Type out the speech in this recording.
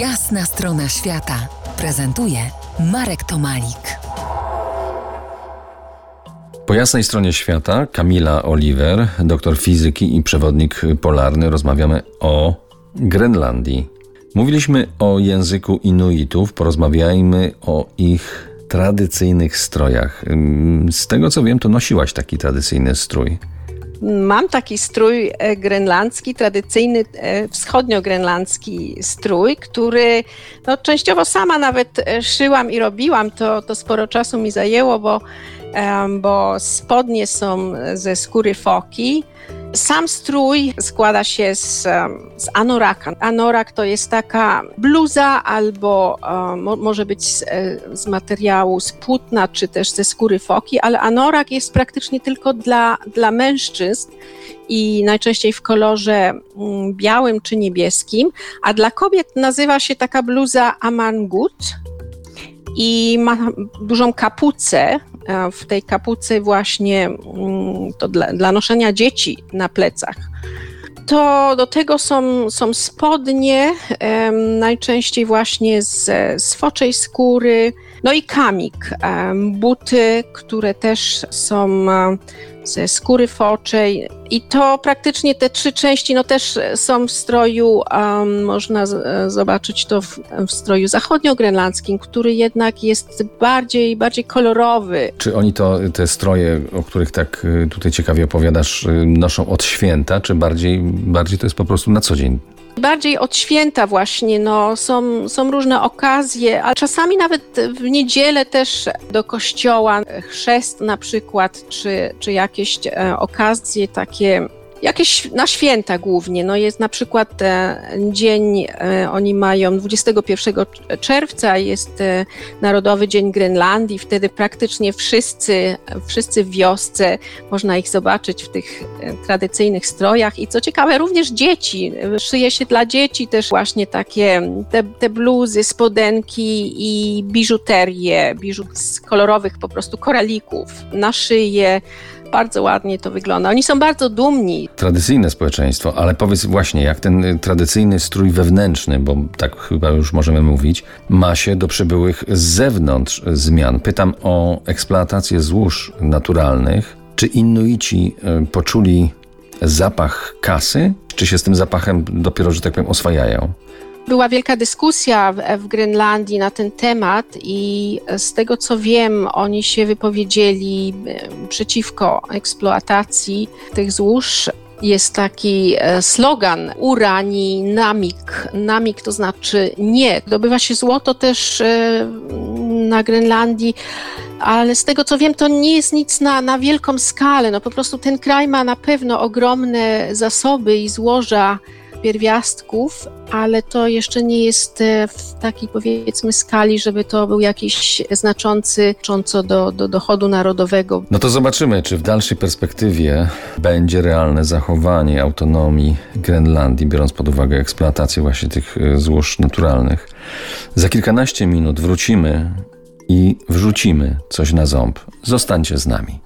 Jasna strona świata prezentuje Marek Tomalik. Po jasnej stronie świata Kamila Oliver, doktor fizyki i przewodnik polarny, rozmawiamy o Grenlandii. Mówiliśmy o języku Inuitów, porozmawiajmy o ich tradycyjnych strojach. Z tego co wiem, to nosiłaś taki tradycyjny strój. Mam taki strój e, grenlandzki, tradycyjny e, wschodnio-grenlandzki strój, który no, częściowo sama nawet e, szyłam i robiłam. To, to sporo czasu mi zajęło, bo, bo spodnie są ze skóry foki. Sam strój składa się z, z anoraka. Anorak to jest taka bluza albo może być z, z, materiału z płótna czy też ze skóry foki, ale anorak jest praktycznie tylko dla, dla mężczyzn i najczęściej w kolorze mm, białym czy niebieskim, a dla kobiet nazywa się taka bluza amangut i ma dużą kapucę. W tej kapucy właśnie mm, to dla, dla noszenia dzieci na plecach. To do tego są, są spodnie, najczęściej właśnie z, z foczej skóry, no i kamik, buty, które też są ze skóry foczej. I to praktycznie te trzy części no też są w stroju, um, można z, zobaczyć to w, w stroju zachodnio-grenlandzkim, który jednak jest bardziej, bardziej kolorowy. Czy oni to, te stroje, o których tak y, tutaj ciekawie opowiadasz, y, noszą od święta, czy bardziej, bardziej to jest po prostu na co dzień? Bardziej od święta właśnie, no, są, są różne okazje, a czasami nawet w niedzielę też do kościoła, chrzest na przykład, czy, czy jakieś e, okazje takie Jakieś na święta głównie. No jest na przykład e, dzień, e, oni mają 21 czerwca, jest e, Narodowy Dzień Grenlandii. Wtedy praktycznie wszyscy, wszyscy w wiosce można ich zobaczyć w tych tradycyjnych strojach. I co ciekawe, również dzieci. Szyje się dla dzieci też właśnie takie te, te bluzy, spodenki i biżuterię, biżu z kolorowych po prostu koralików na szyję bardzo ładnie to wygląda. Oni są bardzo dumni. Tradycyjne społeczeństwo, ale powiedz właśnie, jak ten y, tradycyjny strój wewnętrzny, bo tak chyba już możemy mówić, ma się do przybyłych z zewnątrz zmian. Pytam o eksploatację złóż naturalnych. Czy Inuici y, poczuli zapach kasy, czy się z tym zapachem dopiero, że tak powiem, oswajają? Była wielka dyskusja w, w Grenlandii na ten temat i z tego co wiem, oni się wypowiedzieli przeciwko eksploatacji tych złóż jest taki e, slogan urani namik. Namik to znaczy nie. Dobywa się złoto też e, na Grenlandii, ale z tego co wiem, to nie jest nic na, na wielką skalę. No po prostu ten kraj ma na pewno ogromne zasoby i złoża pierwiastków, ale to jeszcze nie jest e, w takiej powiedzmy skali, żeby to był jakiś znaczący, cząco do, do dochodu narodowego. No to zobaczymy, czy w dalszej perspektywie będzie realne zachowanie autonomii Grenlandii, biorąc pod uwagę eksploatację właśnie tych e, złóż naturalnych. Za kilkanaście minut wrócimy i wrzucimy coś na ząb. Zostańcie z nami.